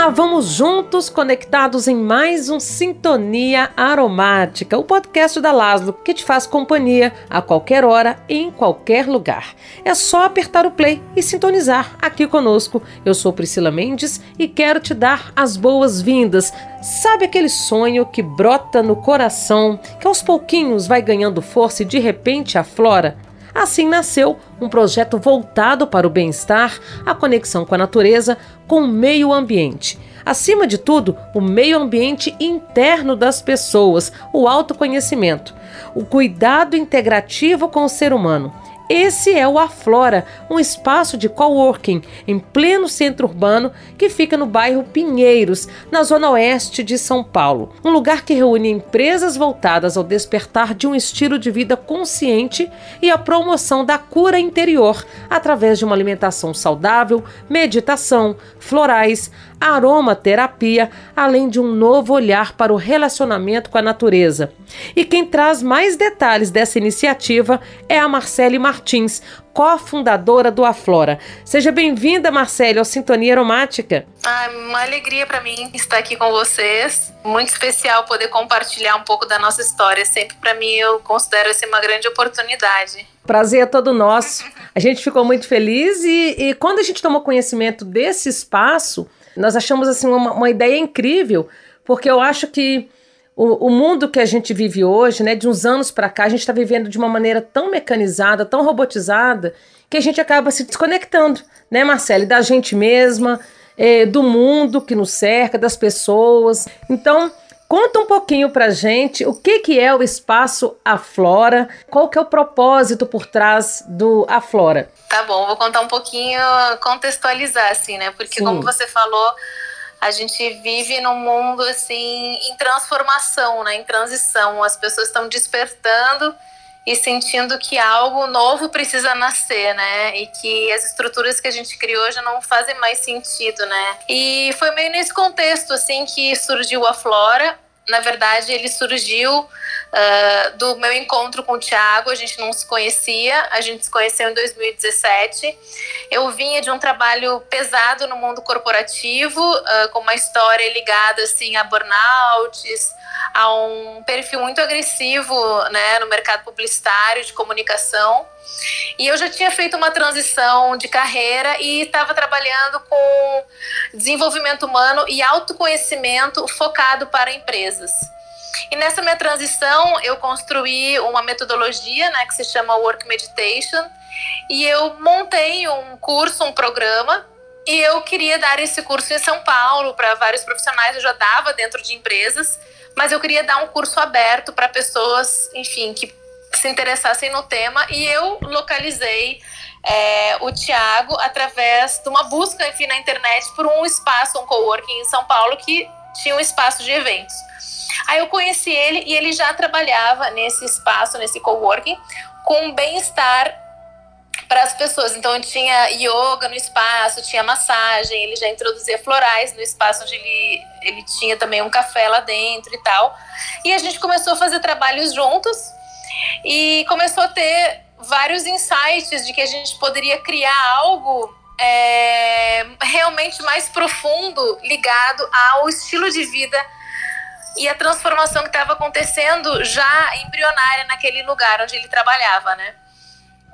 Olá, vamos juntos conectados em mais um Sintonia Aromática, o podcast da Laszlo que te faz companhia a qualquer hora e em qualquer lugar. É só apertar o play e sintonizar aqui conosco. Eu sou Priscila Mendes e quero te dar as boas-vindas. Sabe aquele sonho que brota no coração, que aos pouquinhos vai ganhando força e de repente aflora? Assim nasceu um projeto voltado para o bem-estar, a conexão com a natureza, com o meio ambiente. Acima de tudo, o meio ambiente interno das pessoas, o autoconhecimento, o cuidado integrativo com o ser humano. Esse é o Aflora, um espaço de coworking em pleno centro urbano que fica no bairro Pinheiros, na zona oeste de São Paulo. Um lugar que reúne empresas voltadas ao despertar de um estilo de vida consciente e a promoção da cura interior através de uma alimentação saudável, meditação, florais, aromaterapia, além de um novo olhar para o relacionamento com a natureza. E quem traz mais detalhes dessa iniciativa é a Marcele Martins, cofundadora do Aflora. Seja bem-vinda, Marcele, ao Sintonia Aromática. Ah, uma alegria para mim estar aqui com vocês. Muito especial poder compartilhar um pouco da nossa história. Sempre para mim eu considero ser uma grande oportunidade. Prazer é todo nosso. A gente ficou muito feliz e, e quando a gente tomou conhecimento desse espaço, nós achamos assim uma, uma ideia incrível, porque eu acho que o, o, mundo que a gente vive hoje, né, de uns anos para cá, a gente está vivendo de uma maneira tão mecanizada, tão robotizada, que a gente acaba se desconectando, né, Marcele, da gente mesma, é, do mundo que nos cerca, das pessoas. Então, Conta um pouquinho pra gente o que, que é o espaço Aflora, qual que é o propósito por trás do Aflora. Tá bom, vou contar um pouquinho, contextualizar assim, né? Porque Sim. como você falou, a gente vive num mundo assim em transformação, né? Em transição. As pessoas estão despertando e sentindo que algo novo precisa nascer, né? E que as estruturas que a gente criou já não fazem mais sentido, né? E foi meio nesse contexto assim que surgiu a Flora. Na verdade, ele surgiu uh, do meu encontro com o Thiago. A gente não se conhecia, a gente se conheceu em 2017. Eu vinha de um trabalho pesado no mundo corporativo, uh, com uma história ligada assim a burnouts, a um perfil muito agressivo né, no mercado publicitário, de comunicação. E eu já tinha feito uma transição de carreira e estava trabalhando com desenvolvimento humano e autoconhecimento focado para empresas. E nessa minha transição, eu construí uma metodologia né, que se chama Work Meditation. E eu montei um curso, um programa e eu queria dar esse curso em São Paulo para vários profissionais, eu já dava dentro de empresas, mas eu queria dar um curso aberto para pessoas, enfim, que se interessassem no tema e eu localizei é, o Tiago através de uma busca, enfim, na internet por um espaço, um coworking em São Paulo que tinha um espaço de eventos. Aí eu conheci ele e ele já trabalhava nesse espaço, nesse coworking, com bem-estar para as pessoas. Então tinha yoga no espaço, tinha massagem, ele já introduzia florais no espaço onde ele, ele tinha também um café lá dentro e tal. E a gente começou a fazer trabalhos juntos e começou a ter vários insights de que a gente poderia criar algo é, realmente mais profundo ligado ao estilo de vida e a transformação que estava acontecendo já embrionária naquele lugar onde ele trabalhava, né?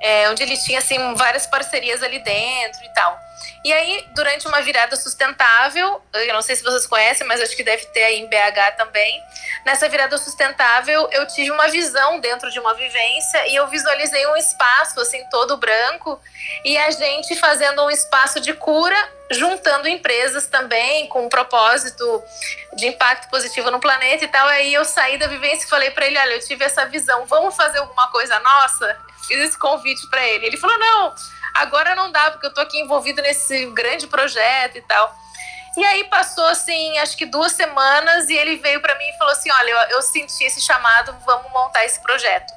É, onde ele tinha assim várias parcerias ali dentro e tal. E aí, durante uma virada sustentável, eu não sei se vocês conhecem, mas acho que deve ter aí em BH também. Nessa virada sustentável, eu tive uma visão dentro de uma vivência e eu visualizei um espaço assim todo branco e a gente fazendo um espaço de cura, juntando empresas também com um propósito de impacto positivo no planeta e tal. Aí eu saí da vivência e falei para ele, olha, eu tive essa visão, vamos fazer alguma coisa nossa? Fiz esse convite para ele. Ele falou: não, agora não dá, porque eu tô aqui envolvido nesse grande projeto e tal. E aí passou assim, acho que duas semanas, e ele veio para mim e falou assim: olha, eu, eu, senti esse chamado, vamos montar esse projeto.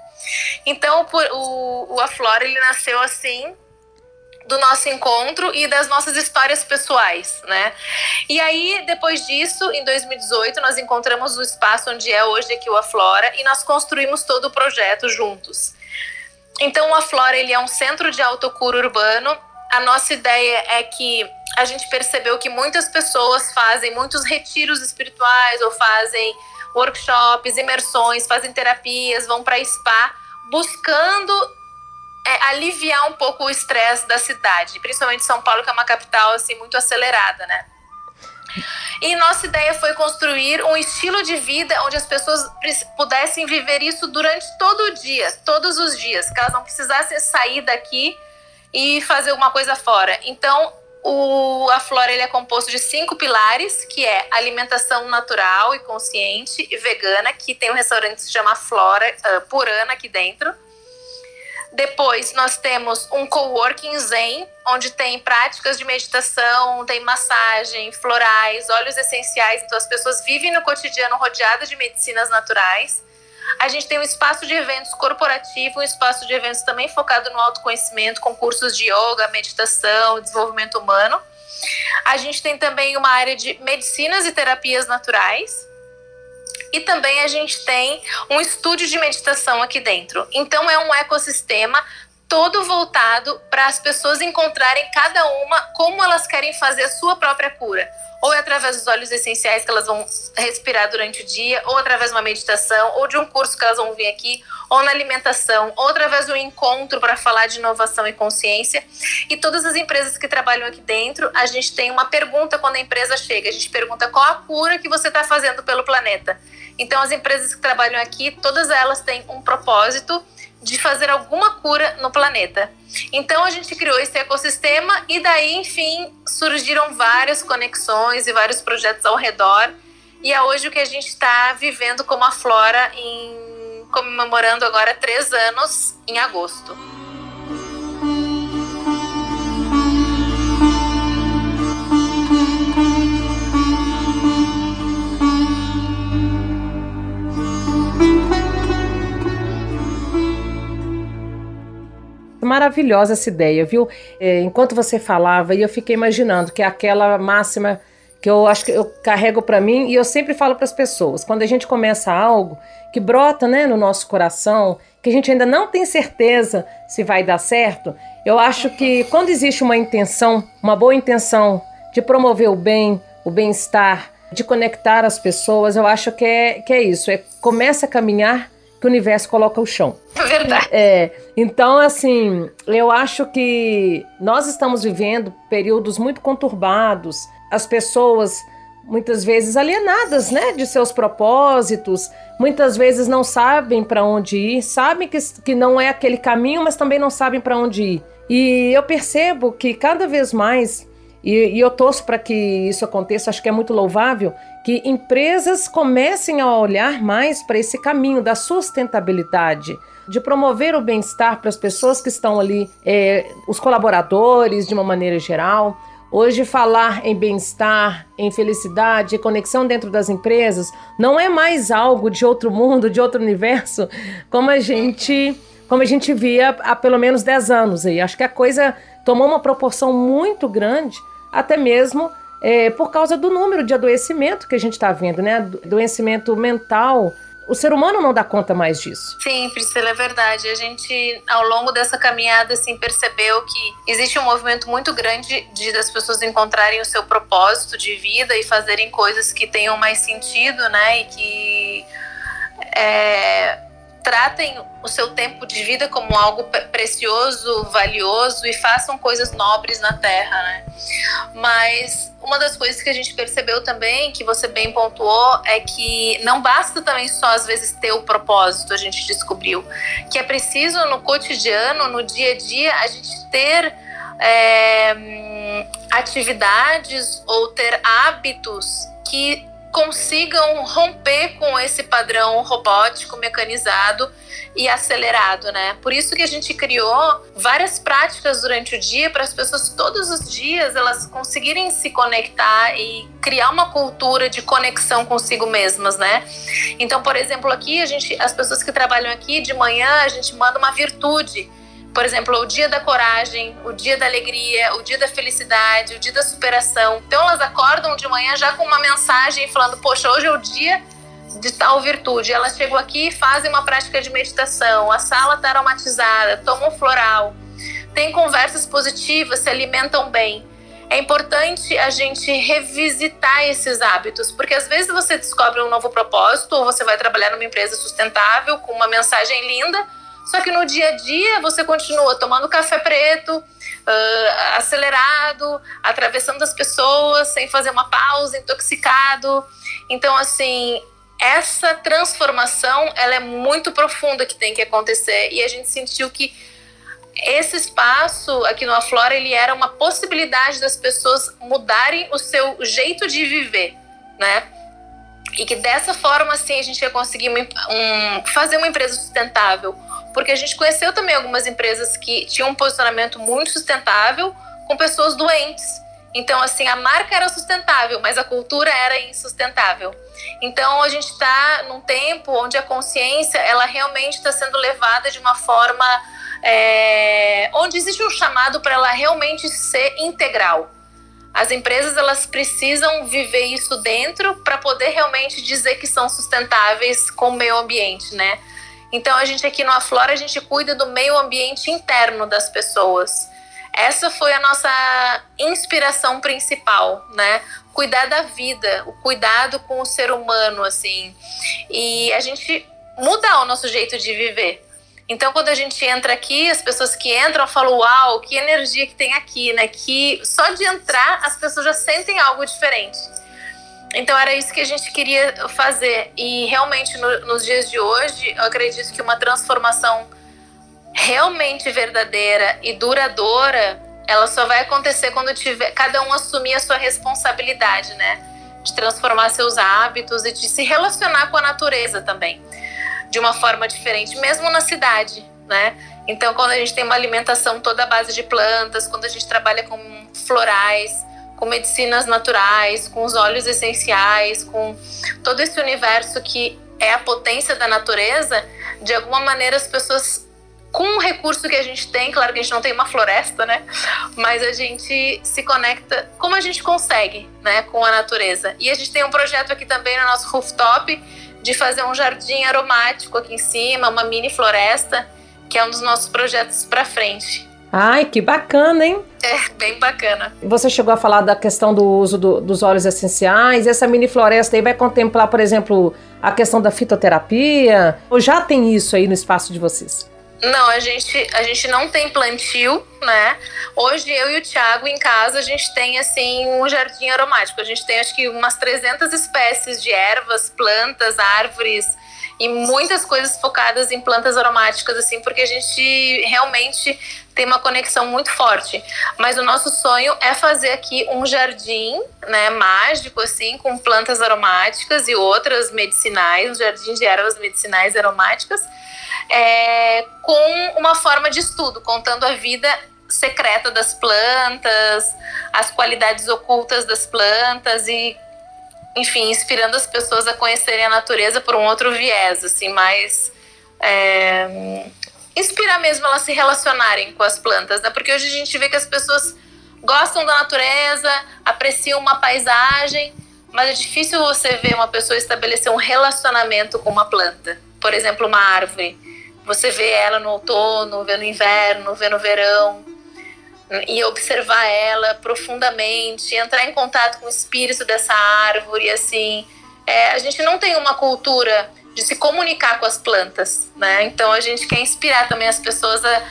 Então o, o Aflora ele nasceu assim do nosso encontro e das nossas histórias pessoais, né? E aí, depois disso, em 2018, nós encontramos o espaço onde é hoje aqui o Aflora e nós construímos todo o projeto juntos. Então, a Flora ele é um centro de autocura urbano a nossa ideia é que a gente percebeu que muitas pessoas fazem muitos retiros espirituais ou fazem workshops, imersões, fazem terapias, vão para spa, buscando é, aliviar um pouco o estresse da cidade, principalmente São Paulo, que é uma capital assim muito acelerada, né? E nossa ideia foi construir um estilo de vida onde as pessoas pudessem viver isso durante todo o dia, todos os dias, que elas não precisassem sair daqui e fazer alguma coisa fora. Então, o, a Flora ele é composto de cinco pilares, que é alimentação natural e consciente e vegana, que tem um restaurante que se chama Flora uh, Purana aqui dentro. Depois nós temos um coworking zen, onde tem práticas de meditação, tem massagem, florais, óleos essenciais, então as pessoas vivem no cotidiano rodeadas de medicinas naturais. A gente tem um espaço de eventos corporativo, um espaço de eventos também focado no autoconhecimento, com cursos de yoga, meditação, desenvolvimento humano. A gente tem também uma área de medicinas e terapias naturais. E também a gente tem um estúdio de meditação aqui dentro. Então é um ecossistema todo voltado para as pessoas encontrarem cada uma como elas querem fazer a sua própria cura ou é através dos óleos essenciais que elas vão respirar durante o dia, ou através de uma meditação, ou de um curso que elas vão vir aqui, ou na alimentação, ou através de um encontro para falar de inovação e consciência. E todas as empresas que trabalham aqui dentro, a gente tem uma pergunta quando a empresa chega. A gente pergunta qual a cura que você está fazendo pelo planeta. Então, as empresas que trabalham aqui, todas elas têm um propósito de fazer alguma cura no planeta. Então a gente criou esse ecossistema e daí, enfim, surgiram várias conexões e vários projetos ao redor. E é hoje o que a gente está vivendo como a Flora, em, comemorando agora três anos em agosto. Maravilhosa essa ideia, viu? É, enquanto você falava, e eu fiquei imaginando que é aquela máxima que eu acho que eu carrego para mim e eu sempre falo para as pessoas, quando a gente começa algo que brota, né, no nosso coração, que a gente ainda não tem certeza se vai dar certo, eu acho que quando existe uma intenção, uma boa intenção de promover o bem, o bem-estar, de conectar as pessoas, eu acho que é, que é isso, é começa a caminhar que o universo coloca o chão. É verdade. É, então, assim, eu acho que nós estamos vivendo períodos muito conturbados, as pessoas muitas vezes alienadas, né, de seus propósitos, muitas vezes não sabem para onde ir, sabem que, que não é aquele caminho, mas também não sabem para onde ir. E eu percebo que cada vez mais e, e eu torço para que isso aconteça, acho que é muito louvável que empresas comecem a olhar mais para esse caminho da sustentabilidade, de promover o bem-estar para as pessoas que estão ali, é, os colaboradores de uma maneira geral. Hoje, falar em bem-estar, em felicidade, conexão dentro das empresas não é mais algo de outro mundo, de outro universo, como a gente, como a gente via há pelo menos 10 anos aí. Acho que a coisa tomou uma proporção muito grande até mesmo é, por causa do número de adoecimento que a gente está vendo, né? Adoecimento mental. O ser humano não dá conta mais disso. Sim, Priscila, é verdade. A gente, ao longo dessa caminhada, assim, percebeu que existe um movimento muito grande de das pessoas encontrarem o seu propósito de vida e fazerem coisas que tenham mais sentido, né? E que é, tratem o seu tempo de vida como algo precioso, valioso e façam coisas nobres na Terra, né? Mas uma das coisas que a gente percebeu também, que você bem pontuou, é que não basta também só às vezes ter o propósito, a gente descobriu que é preciso no cotidiano, no dia a dia, a gente ter é, atividades ou ter hábitos que consigam romper com esse padrão robótico, mecanizado e acelerado, né? Por isso que a gente criou várias práticas durante o dia para as pessoas todos os dias elas conseguirem se conectar e criar uma cultura de conexão consigo mesmas, né? Então, por exemplo, aqui a gente, as pessoas que trabalham aqui de manhã, a gente manda uma virtude por exemplo, o dia da coragem, o dia da alegria, o dia da felicidade, o dia da superação. Então elas acordam de manhã já com uma mensagem falando: Poxa, hoje é o dia de tal virtude. Elas chegam aqui e fazem uma prática de meditação, a sala está aromatizada, tomam floral, têm conversas positivas, se alimentam bem. É importante a gente revisitar esses hábitos, porque às vezes você descobre um novo propósito ou você vai trabalhar numa empresa sustentável com uma mensagem linda, só que no dia a dia você continua tomando café preto, uh, acelerado, atravessando as pessoas sem fazer uma pausa, intoxicado. Então, assim, essa transformação ela é muito profunda que tem que acontecer e a gente sentiu que esse espaço aqui no Aflora ele era uma possibilidade das pessoas mudarem o seu jeito de viver, né? E que dessa forma assim a gente ia conseguir um, fazer uma empresa sustentável, porque a gente conheceu também algumas empresas que tinham um posicionamento muito sustentável com pessoas doentes. Então, assim, a marca era sustentável, mas a cultura era insustentável. Então, a gente está num tempo onde a consciência, ela realmente está sendo levada de uma forma é, onde existe um chamado para ela realmente ser integral. As empresas elas precisam viver isso dentro para poder realmente dizer que são sustentáveis com o meio ambiente, né? Então a gente aqui no Aflora a gente cuida do meio ambiente interno das pessoas. Essa foi a nossa inspiração principal, né? Cuidar da vida, o cuidado com o ser humano, assim. E a gente mudar o nosso jeito de viver. Então, quando a gente entra aqui, as pessoas que entram falam: Uau, que energia que tem aqui, né? Que só de entrar as pessoas já sentem algo diferente. Então, era isso que a gente queria fazer. E realmente, no, nos dias de hoje, eu acredito que uma transformação realmente verdadeira e duradoura, ela só vai acontecer quando tiver cada um assumir a sua responsabilidade, né? De transformar seus hábitos e de se relacionar com a natureza também, de uma forma diferente, mesmo na cidade, né? Então, quando a gente tem uma alimentação toda à base de plantas, quando a gente trabalha com florais, com medicinas naturais, com os óleos essenciais, com todo esse universo que é a potência da natureza, de alguma maneira as pessoas com o recurso que a gente tem, claro que a gente não tem uma floresta, né? Mas a gente se conecta como a gente consegue, né, com a natureza. E a gente tem um projeto aqui também no nosso rooftop de fazer um jardim aromático aqui em cima, uma mini floresta, que é um dos nossos projetos para frente. Ai, que bacana, hein? É, bem bacana. Você chegou a falar da questão do uso do, dos óleos essenciais. Essa mini floresta aí vai contemplar, por exemplo, a questão da fitoterapia? Ou já tem isso aí no espaço de vocês? Não, a gente, a gente não tem plantio, né? Hoje eu e o Thiago em casa a gente tem assim um jardim aromático. A gente tem acho que umas 300 espécies de ervas, plantas, árvores e muitas coisas focadas em plantas aromáticas assim, porque a gente realmente tem uma conexão muito forte. Mas o nosso sonho é fazer aqui um jardim, né, mágico assim, com plantas aromáticas e outras medicinais, um jardim de ervas medicinais aromáticas é, com uma forma de estudo, contando a vida secreta das plantas, as qualidades ocultas das plantas e, enfim, inspirando as pessoas a conhecerem a natureza por um outro viés, assim, mais. É, inspirar mesmo elas se relacionarem com as plantas, né? Porque hoje a gente vê que as pessoas gostam da natureza, apreciam uma paisagem, mas é difícil você ver uma pessoa estabelecer um relacionamento com uma planta. Por exemplo, uma árvore. Você vê ela no outono, vê no inverno, vê no verão, e observar ela profundamente, entrar em contato com o espírito dessa árvore, assim. É, a gente não tem uma cultura de se comunicar com as plantas, né? Então a gente quer inspirar também as pessoas a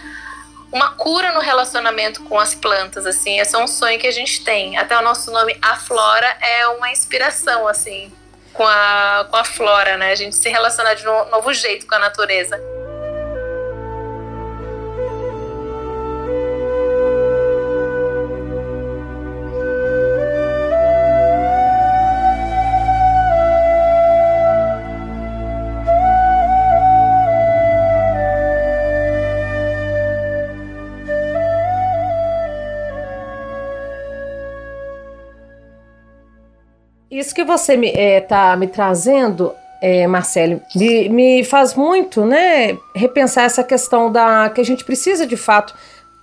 uma cura no relacionamento com as plantas, assim. Esse é um sonho que a gente tem. Até o nosso nome, A Flora, é uma inspiração, assim, com a, com a flora, né? A gente se relacionar de um novo jeito com a natureza. Isso que você está me, é, me trazendo, é, Marcelo, me, me, faz muito né, repensar essa questão da que a gente precisa de fato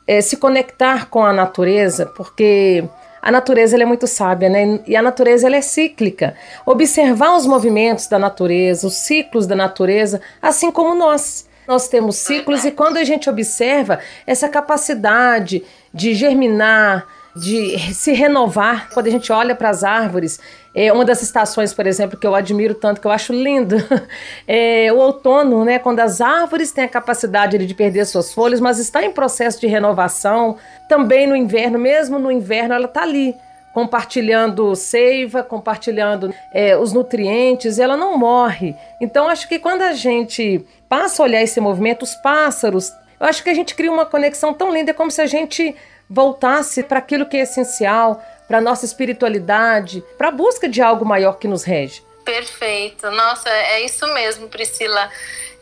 é, se conectar com a natureza, porque a natureza é muito sábia, né? E a natureza é cíclica. Observar os movimentos da natureza, os ciclos da natureza, assim como nós. nós temos ciclos e quando a gente observa essa capacidade de germinar, de se renovar, quando a gente olha para as árvores, é uma das estações, por exemplo, que eu admiro tanto, que eu acho lindo, é o outono, né? Quando as árvores têm a capacidade de perder suas folhas, mas está em processo de renovação. Também no inverno, mesmo no inverno, ela está ali compartilhando seiva, compartilhando é, os nutrientes, ela não morre. Então, acho que quando a gente passa a olhar esse movimento, os pássaros, eu acho que a gente cria uma conexão tão linda, é como se a gente voltasse para aquilo que é essencial, para a nossa espiritualidade, para a busca de algo maior que nos rege. Perfeito. Nossa, é isso mesmo, Priscila.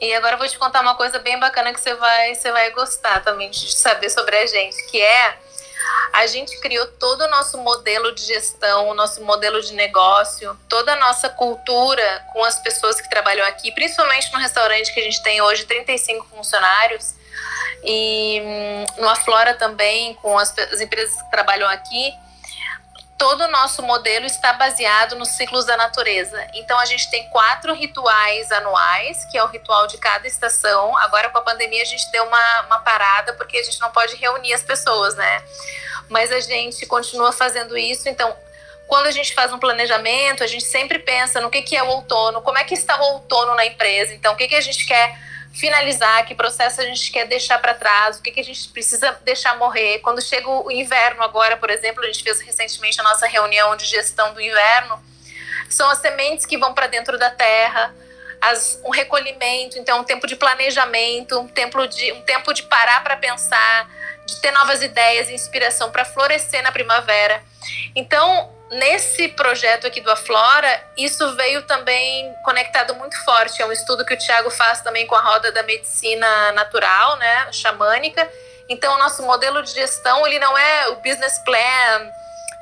E agora eu vou te contar uma coisa bem bacana que você vai, você vai gostar também de saber sobre a gente, que é a gente criou todo o nosso modelo de gestão, o nosso modelo de negócio, toda a nossa cultura com as pessoas que trabalham aqui, principalmente no restaurante que a gente tem hoje 35 funcionários. E hum, no Aflora também, com as, as empresas que trabalham aqui, todo o nosso modelo está baseado nos ciclos da natureza. Então a gente tem quatro rituais anuais, que é o ritual de cada estação. Agora com a pandemia a gente deu uma, uma parada porque a gente não pode reunir as pessoas, né? Mas a gente continua fazendo isso. Então, quando a gente faz um planejamento, a gente sempre pensa no que, que é o outono, como é que está o outono na empresa. Então, o que, que a gente quer finalizar, que processo a gente quer deixar para trás, o que, que a gente precisa deixar morrer. Quando chega o inverno agora, por exemplo, a gente fez recentemente a nossa reunião de gestão do inverno, são as sementes que vão para dentro da terra, as, um recolhimento, então um tempo de planejamento, um tempo de, um tempo de parar para pensar, de ter novas ideias, inspiração para florescer na primavera. Então, nesse projeto aqui do Aflora, isso veio também conectado muito forte. É um estudo que o Tiago faz também com a roda da medicina natural, né, xamânica. Então, o nosso modelo de gestão, ele não é o business plan,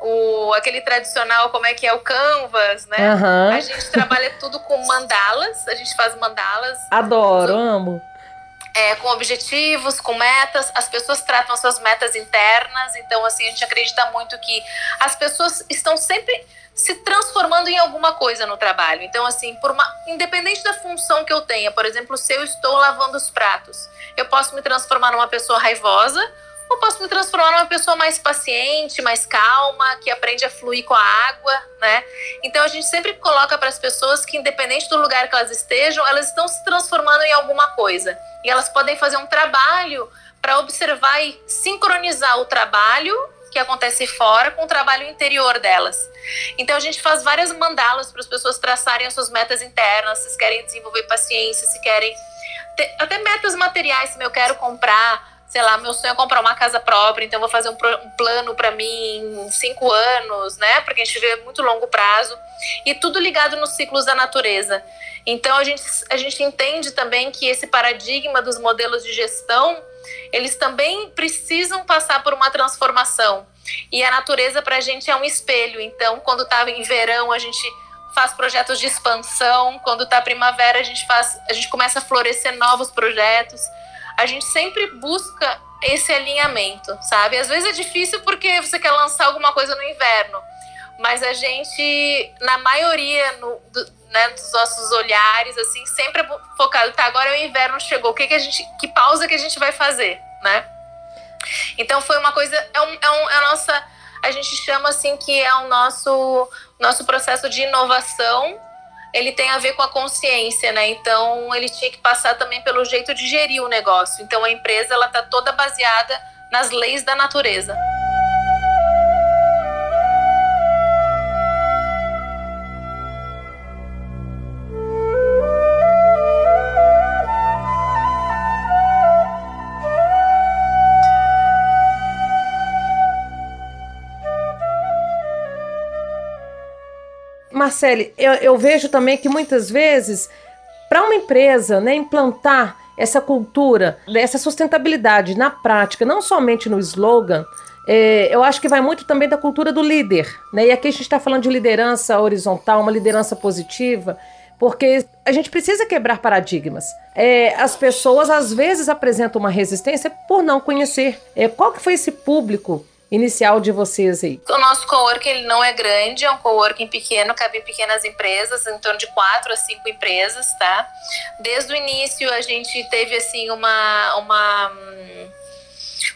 o, aquele tradicional, como é que é o Canvas, né? Uhum. A gente trabalha tudo com mandalas, a gente faz mandalas. Adoro, amo é, com objetivos, com metas. As pessoas tratam as suas metas internas. Então, assim, a gente acredita muito que as pessoas estão sempre se transformando em alguma coisa no trabalho. Então, assim, por uma, independente da função que eu tenha, por exemplo, se eu estou lavando os pratos, eu posso me transformar numa pessoa raivosa eu posso me transformar numa pessoa mais paciente, mais calma, que aprende a fluir com a água, né? Então a gente sempre coloca para as pessoas que independente do lugar que elas estejam, elas estão se transformando em alguma coisa. E elas podem fazer um trabalho para observar e sincronizar o trabalho que acontece fora com o trabalho interior delas. Então a gente faz várias mandalas para as pessoas traçarem as suas metas internas, se querem desenvolver paciência, se querem ter, até metas materiais, se eu quero comprar sei lá, meu sonho é comprar uma casa própria, então vou fazer um, um plano para mim em cinco anos, né? Porque a gente vê muito longo prazo. E tudo ligado nos ciclos da natureza. Então a gente, a gente entende também que esse paradigma dos modelos de gestão, eles também precisam passar por uma transformação. E a natureza para a gente é um espelho. Então, quando estava em verão, a gente faz projetos de expansão. Quando está primavera, a gente faz, a gente começa a florescer novos projetos a gente sempre busca esse alinhamento, sabe? Às vezes é difícil porque você quer lançar alguma coisa no inverno, mas a gente, na maioria no, do, né, dos nossos olhares, assim, sempre é focado, tá, agora é o inverno chegou, o que, que a gente, que pausa que a gente vai fazer, né? Então foi uma coisa, é, um, é, um, é a nossa, a gente chama assim que é o nosso, nosso processo de inovação ele tem a ver com a consciência, né? Então ele tinha que passar também pelo jeito de gerir o negócio. Então a empresa ela tá toda baseada nas leis da natureza. Marcele, eu, eu vejo também que muitas vezes, para uma empresa né, implantar essa cultura, essa sustentabilidade na prática, não somente no slogan, é, eu acho que vai muito também da cultura do líder. Né? E aqui a gente está falando de liderança horizontal, uma liderança positiva, porque a gente precisa quebrar paradigmas. É, as pessoas às vezes apresentam uma resistência por não conhecer. É, qual que foi esse público inicial de vocês aí? O nosso coworking ele não é grande, é um coworking pequeno, cabe em pequenas empresas, em torno de quatro a cinco empresas, tá? Desde o início a gente teve assim uma uma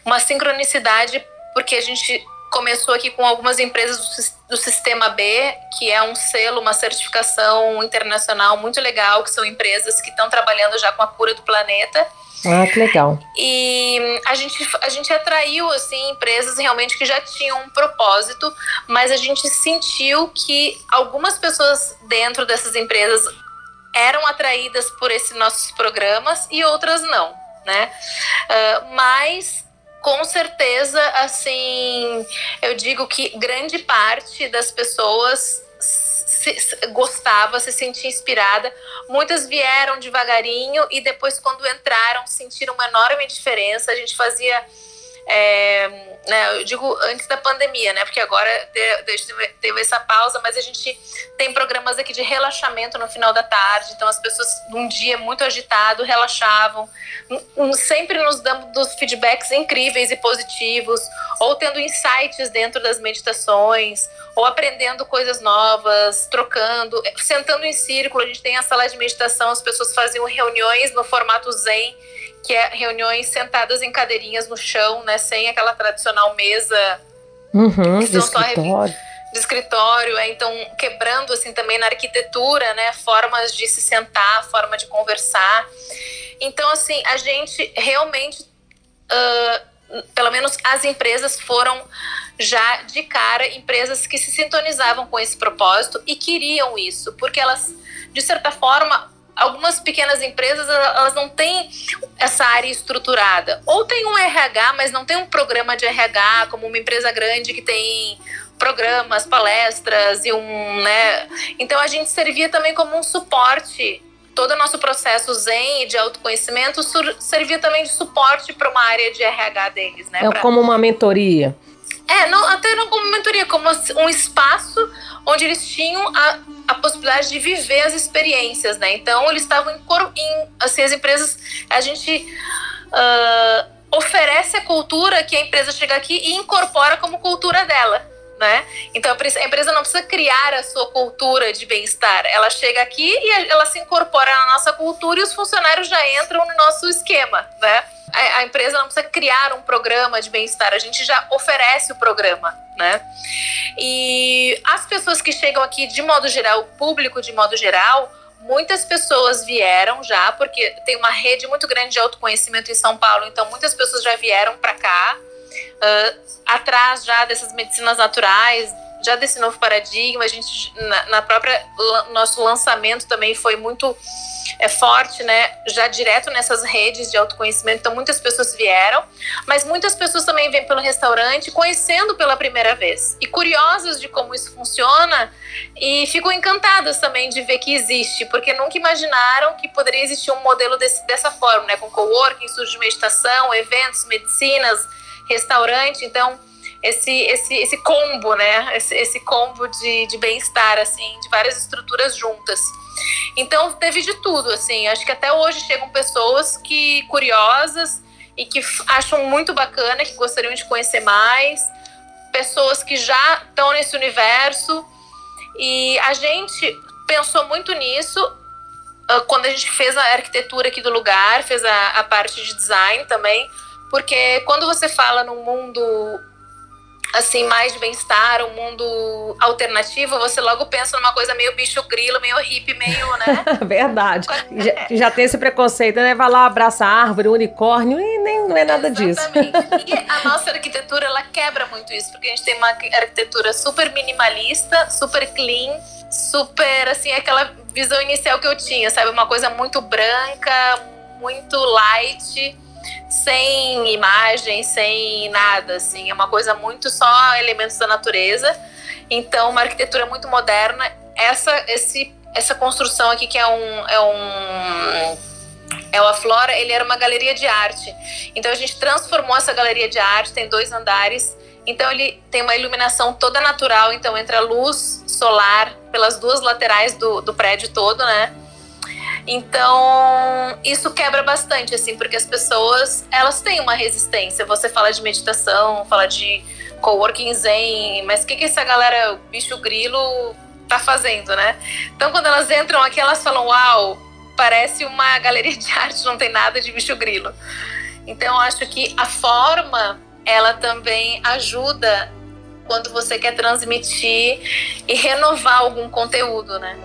uma sincronicidade porque a gente começou aqui com algumas empresas do, Sistema B, que é um selo, uma certificação internacional muito legal, que são empresas que estão trabalhando já com a cura do planeta. Ah, que legal. E a gente, a gente atraiu, assim, empresas realmente que já tinham um propósito, mas a gente sentiu que algumas pessoas dentro dessas empresas eram atraídas por esses nossos programas e outras não, né? Uh, mas com certeza, assim, eu digo que grande parte das pessoas se, gostava, se sentia inspirada. Muitas vieram devagarinho e depois, quando entraram, sentiram uma enorme diferença. A gente fazia é, né, eu digo antes da pandemia, né? Porque agora teve essa pausa, mas a gente tem programas aqui de relaxamento no final da tarde. Então as pessoas num dia muito agitado relaxavam, sempre nos dando feedbacks incríveis e positivos, ou tendo insights dentro das meditações, ou aprendendo coisas novas, trocando, sentando em círculo. A gente tem a sala de meditação, as pessoas faziam reuniões no formato Zen que é reuniões sentadas em cadeirinhas no chão, né, sem aquela tradicional mesa uhum, de escritório. de escritório, é, então quebrando assim também na arquitetura, né, formas de se sentar, forma de conversar. Então assim a gente realmente, uh, pelo menos as empresas foram já de cara empresas que se sintonizavam com esse propósito e queriam isso, porque elas de certa forma algumas pequenas empresas elas não têm essa área estruturada. Ou tem um RH, mas não tem um programa de RH, como uma empresa grande que tem programas, palestras e um, né? Então a gente servia também como um suporte. Todo o nosso processo Zen de autoconhecimento servia também de suporte para uma área de RH deles, né? É pra... como uma mentoria. É, não, até não como mentoria, como um espaço onde eles tinham a, a possibilidade de viver as experiências, né? Então eles estavam em, em assim as empresas a gente uh, oferece a cultura que a empresa chega aqui e incorpora como cultura dela, né? Então a empresa não precisa criar a sua cultura de bem-estar, ela chega aqui e ela se incorpora na nossa cultura e os funcionários já entram no nosso esquema, né? A, empresa não precisa criar um programa de bem-estar, a gente já oferece o programa, né? E as pessoas que chegam aqui, de modo geral, o público de modo geral, muitas pessoas vieram já, porque tem uma rede muito grande de autoconhecimento em São Paulo, então muitas pessoas já vieram para cá, uh, atrás já dessas medicinas naturais, já desse novo paradigma, a gente na, na própria nosso lançamento também foi muito é forte, né? Já direto nessas redes de autoconhecimento, então muitas pessoas vieram, mas muitas pessoas também vêm pelo restaurante conhecendo pela primeira vez e curiosas de como isso funciona e ficam encantadas também de ver que existe, porque nunca imaginaram que poderia existir um modelo desse, dessa forma, né? Com coworking, de meditação, eventos, medicinas, restaurante, então esse, esse, esse combo, né? Esse, esse combo de, de bem-estar, assim, de várias estruturas juntas. Então teve de tudo, assim. Acho que até hoje chegam pessoas que curiosas e que acham muito bacana, que gostariam de conhecer mais, pessoas que já estão nesse universo. E a gente pensou muito nisso uh, quando a gente fez a arquitetura aqui do lugar, fez a, a parte de design também, porque quando você fala num mundo assim, mais de bem-estar, um mundo alternativo, você logo pensa numa coisa meio bicho grilo, meio hippie, meio, né? Verdade. Já, já, tem esse preconceito, né? Vai lá, abraça a árvore, unicórnio, e nem não é nada Exatamente. disso. E a nossa arquitetura, ela quebra muito isso, porque a gente tem uma arquitetura super minimalista, super clean, super, assim, aquela visão inicial que eu tinha, sabe? Uma coisa muito branca, muito light, sem imagem, sem nada, assim, é uma coisa muito só elementos da natureza. Então, uma arquitetura muito moderna. Essa, esse, essa construção aqui que é um, é um é o Aflora, ele era uma galeria de arte. Então a gente transformou essa galeria de arte, tem dois andares. Então ele tem uma iluminação toda natural, então entra luz solar pelas duas laterais do, do prédio todo, né? Então, isso quebra bastante, assim, porque as pessoas, elas têm uma resistência. Você fala de meditação, fala de coworking zen, mas o que, que essa galera, bicho grilo, tá fazendo, né? Então quando elas entram aqui, elas falam, uau, parece uma galeria de arte, não tem nada de bicho grilo. Então acho que a forma, ela também ajuda quando você quer transmitir e renovar algum conteúdo, né?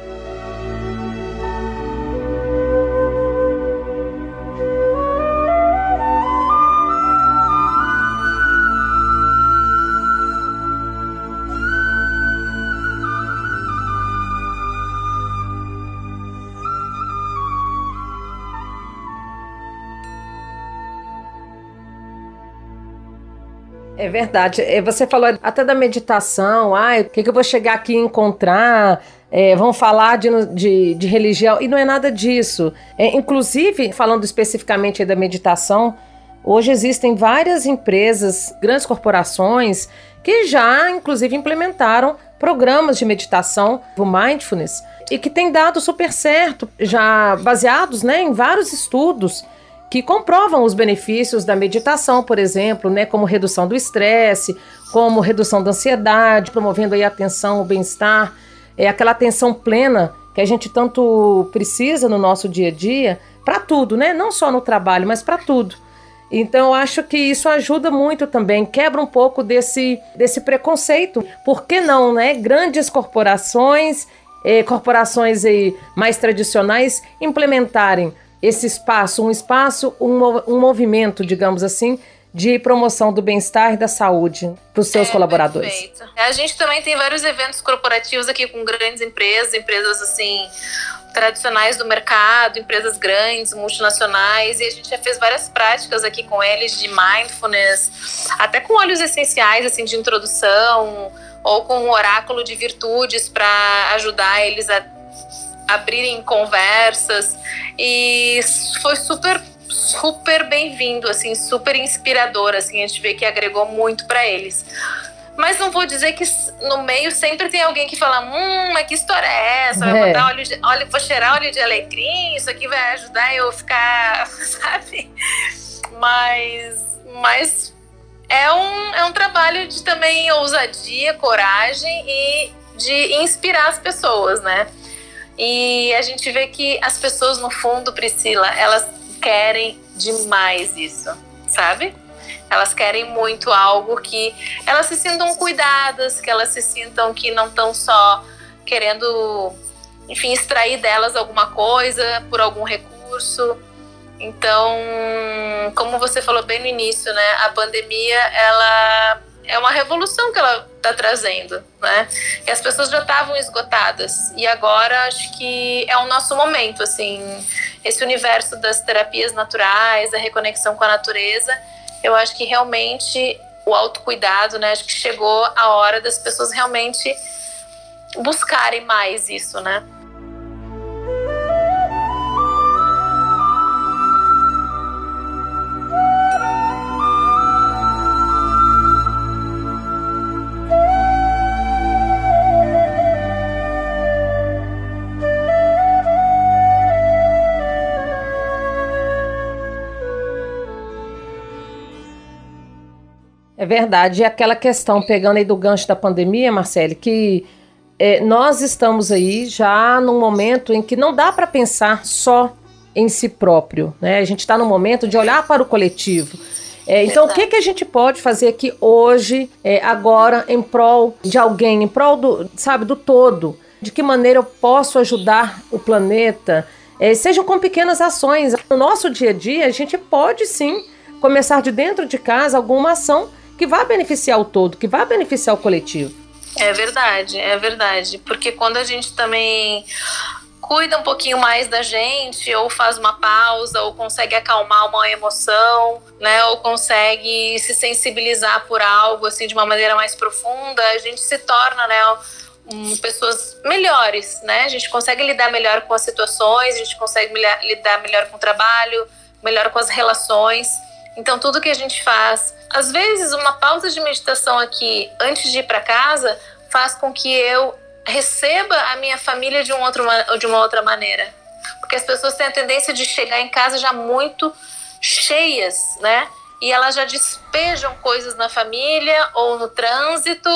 É verdade. É, você falou até da meditação. Ah, o que, que eu vou chegar aqui e encontrar? É, vão falar de, de, de, religião. E não é nada disso. É, inclusive, falando especificamente da meditação, hoje existem várias empresas, grandes corporações, que já, inclusive, implementaram programas de meditação, o mindfulness, e que tem dado super certo, já baseados né, em vários estudos que comprovam os benefícios da meditação, por exemplo, né, como redução do estresse, como redução da ansiedade, promovendo aí a atenção, o bem-estar, é aquela atenção plena que a gente tanto precisa no nosso dia a dia, para tudo, né? Não só no trabalho, mas para tudo. Então, eu acho que isso ajuda muito também, quebra um pouco desse, desse preconceito. Por que não, né? Grandes corporações, eh, corporações aí mais tradicionais implementarem esse espaço, um espaço, um, um movimento, digamos assim, de promoção do bem-estar e da saúde para os seus é, colaboradores. Perfeito. A gente também tem vários eventos corporativos aqui com grandes empresas, empresas assim tradicionais do mercado, empresas grandes, multinacionais, e a gente já fez várias práticas aqui com eles de mindfulness, até com óleos essenciais assim de introdução ou com um oráculo de virtudes para ajudar eles a abrirem conversas e foi super super bem-vindo, assim, super inspirador, assim, a gente vê que agregou muito para eles. Mas não vou dizer que no meio sempre tem alguém que fala, hum, mas que história é essa? Vai é. botar óleo de, óleo, vou cheirar óleo de alecrim, isso aqui vai ajudar eu ficar, sabe? Mas, mas é um, é um trabalho de também ousadia, coragem e de inspirar as pessoas, né? E a gente vê que as pessoas, no fundo, Priscila, elas querem demais isso, sabe? Elas querem muito algo que elas se sintam cuidadas, que elas se sintam que não estão só querendo, enfim, extrair delas alguma coisa por algum recurso. Então, como você falou bem no início, né, a pandemia ela é uma revolução que ela está trazendo, né? E as pessoas já estavam esgotadas e agora acho que é o nosso momento, assim, esse universo das terapias naturais, a reconexão com a natureza, eu acho que realmente o autocuidado, né? Acho que chegou a hora das pessoas realmente buscarem mais isso, né? Verdade. E aquela questão, pegando aí do gancho da pandemia, Marcele, que é, nós estamos aí já num momento em que não dá para pensar só em si próprio. Né? A gente está no momento de olhar para o coletivo. É, então, o que, que a gente pode fazer aqui hoje, é, agora, em prol de alguém, em prol do, sabe, do todo? De que maneira eu posso ajudar o planeta? É, sejam com pequenas ações. No nosso dia a dia, a gente pode sim começar de dentro de casa alguma ação que vai beneficiar o todo, que vai beneficiar o coletivo. É verdade, é verdade. Porque quando a gente também cuida um pouquinho mais da gente, ou faz uma pausa, ou consegue acalmar uma emoção, né, ou consegue se sensibilizar por algo assim de uma maneira mais profunda, a gente se torna, né, pessoas melhores, né? A gente consegue lidar melhor com as situações, a gente consegue lidar melhor com o trabalho, melhor com as relações. Então, tudo que a gente faz, às vezes, uma pausa de meditação aqui antes de ir para casa faz com que eu receba a minha família de, um outro, de uma outra maneira. Porque as pessoas têm a tendência de chegar em casa já muito cheias, né? e elas já despejam coisas na família, ou no trânsito,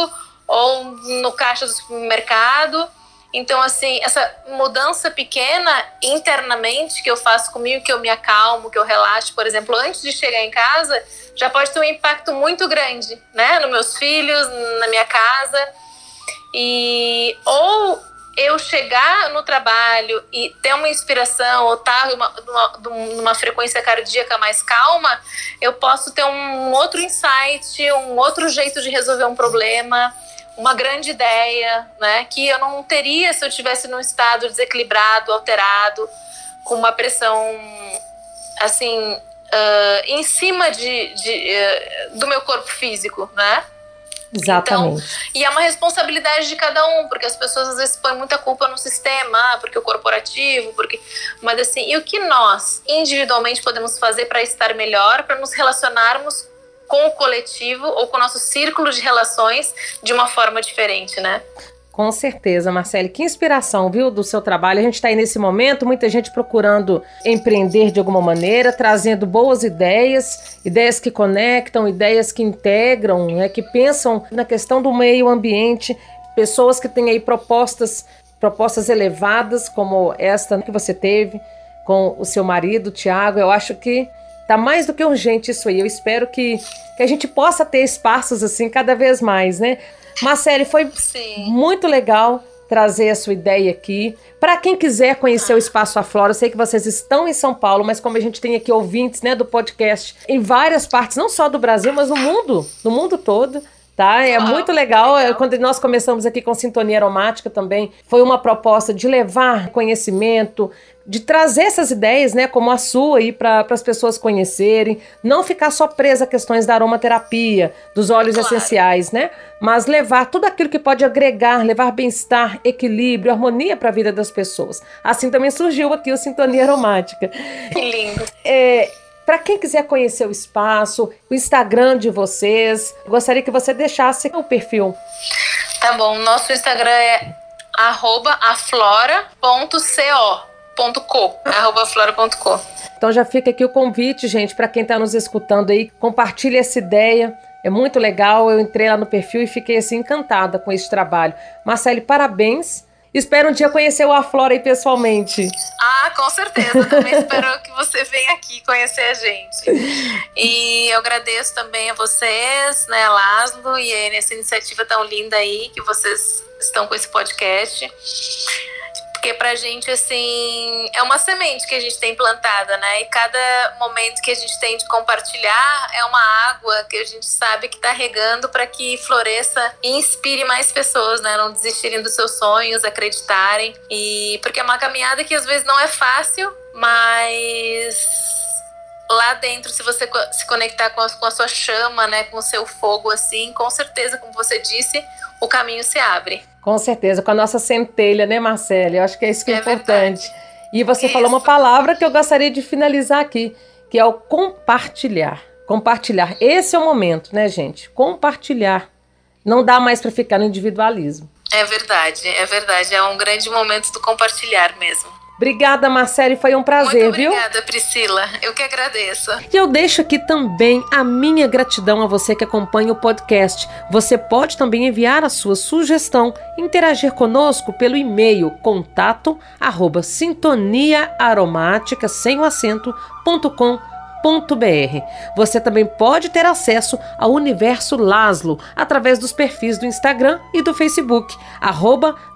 ou no caixa do supermercado. Então, assim, essa mudança pequena internamente que eu faço comigo, que eu me acalmo, que eu relaxo, por exemplo, antes de chegar em casa, já pode ter um impacto muito grande, né? Nos meus filhos, na minha casa. E ou eu chegar no trabalho e ter uma inspiração ou estar tá numa, numa, frequência cardíaca mais calma, eu posso ter um outro insight, um outro jeito de resolver um problema, uma grande ideia, né? Que eu não teria se eu tivesse num estado desequilibrado, alterado, com uma pressão assim uh, em cima de, de uh, do meu corpo físico, né? Exatamente. Então, e é uma responsabilidade de cada um, porque as pessoas às vezes põem muita culpa no sistema, ah, porque o corporativo, porque. Mas assim, e o que nós individualmente podemos fazer para estar melhor, para nos relacionarmos com o coletivo ou com o nosso círculo de relações de uma forma diferente, né? Com certeza, Marcele. Que inspiração, viu, do seu trabalho. A gente está aí nesse momento, muita gente procurando empreender de alguma maneira, trazendo boas ideias, ideias que conectam, ideias que integram, né, que pensam na questão do meio ambiente, pessoas que têm aí propostas, propostas elevadas, como esta que você teve com o seu marido, Tiago. Eu acho que Tá mais do que urgente isso aí. Eu espero que, que a gente possa ter espaços assim cada vez mais, né? Marcele, foi Sim. muito legal trazer a sua ideia aqui. Para quem quiser conhecer o Espaço Aflora, eu sei que vocês estão em São Paulo, mas como a gente tem aqui ouvintes, né, do podcast em várias partes, não só do Brasil, mas no mundo, no mundo todo. Tá? É muito legal. legal. Quando nós começamos aqui com Sintonia Aromática também, foi uma proposta de levar conhecimento, de trazer essas ideias, né, como a sua aí para as pessoas conhecerem, não ficar só presa a questões da aromaterapia, dos óleos claro. essenciais, né? Mas levar tudo aquilo que pode agregar, levar bem-estar, equilíbrio, harmonia para a vida das pessoas. Assim também surgiu aqui o Sintonia Aromática. Que lindo. É, para quem quiser conhecer o espaço, o Instagram de vocês, gostaria que você deixasse o perfil. Tá bom, nosso Instagram é aflora.co flora.co, arroba flora.co. Então já fica aqui o convite, gente, para quem está nos escutando aí, compartilhe essa ideia. É muito legal. Eu entrei lá no perfil e fiquei assim encantada com esse trabalho. Marcele, parabéns. Espero um dia conhecer o Aflora aí pessoalmente. Ah, com certeza. Também espero que você venha aqui conhecer a gente. E eu agradeço também a vocês, né, Laszlo, e nessa iniciativa tão linda aí que vocês estão com esse podcast. Porque pra gente, assim, é uma semente que a gente tem plantada, né? E cada momento que a gente tem de compartilhar é uma água que a gente sabe que tá regando para que floresça e inspire mais pessoas, né? Não desistirem dos seus sonhos, acreditarem. E porque é uma caminhada que às vezes não é fácil, mas lá dentro, se você se conectar com a, com a, sua chama, né, com o seu fogo, assim, com certeza, como você disse, o caminho se abre. Com certeza, com a nossa centelha, né, Marcela? Eu acho que é isso que é, é importante. Verdade. E você isso. falou uma palavra que eu gostaria de finalizar aqui, que é o compartilhar. Compartilhar. Esse é o momento, né, gente? Compartilhar. Não dá mais para ficar no individualismo. É verdade, é verdade. É um grande momento do compartilhar mesmo. Obrigada, Marcele, foi um prazer, Muito viu? Obrigada, Priscila. Eu que agradeço. E eu deixo aqui também a minha gratidão a você que acompanha o podcast. Você pode também enviar a sua sugestão, interagir conosco pelo e-mail contato arroba sintonia aromática sem o acento, ponto com, você também pode ter acesso ao universo Laslo através dos perfis do Instagram e do Facebook,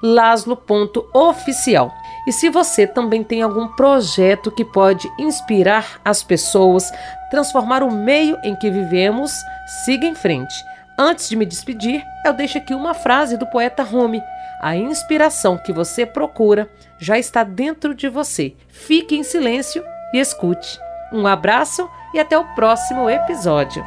laslo.oficial. E se você também tem algum projeto que pode inspirar as pessoas, transformar o meio em que vivemos, siga em frente. Antes de me despedir, eu deixo aqui uma frase do poeta Rumi. A inspiração que você procura já está dentro de você. Fique em silêncio e escute. Um abraço e até o próximo episódio.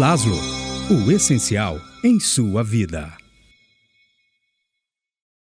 Laszlo, o essencial em sua vida.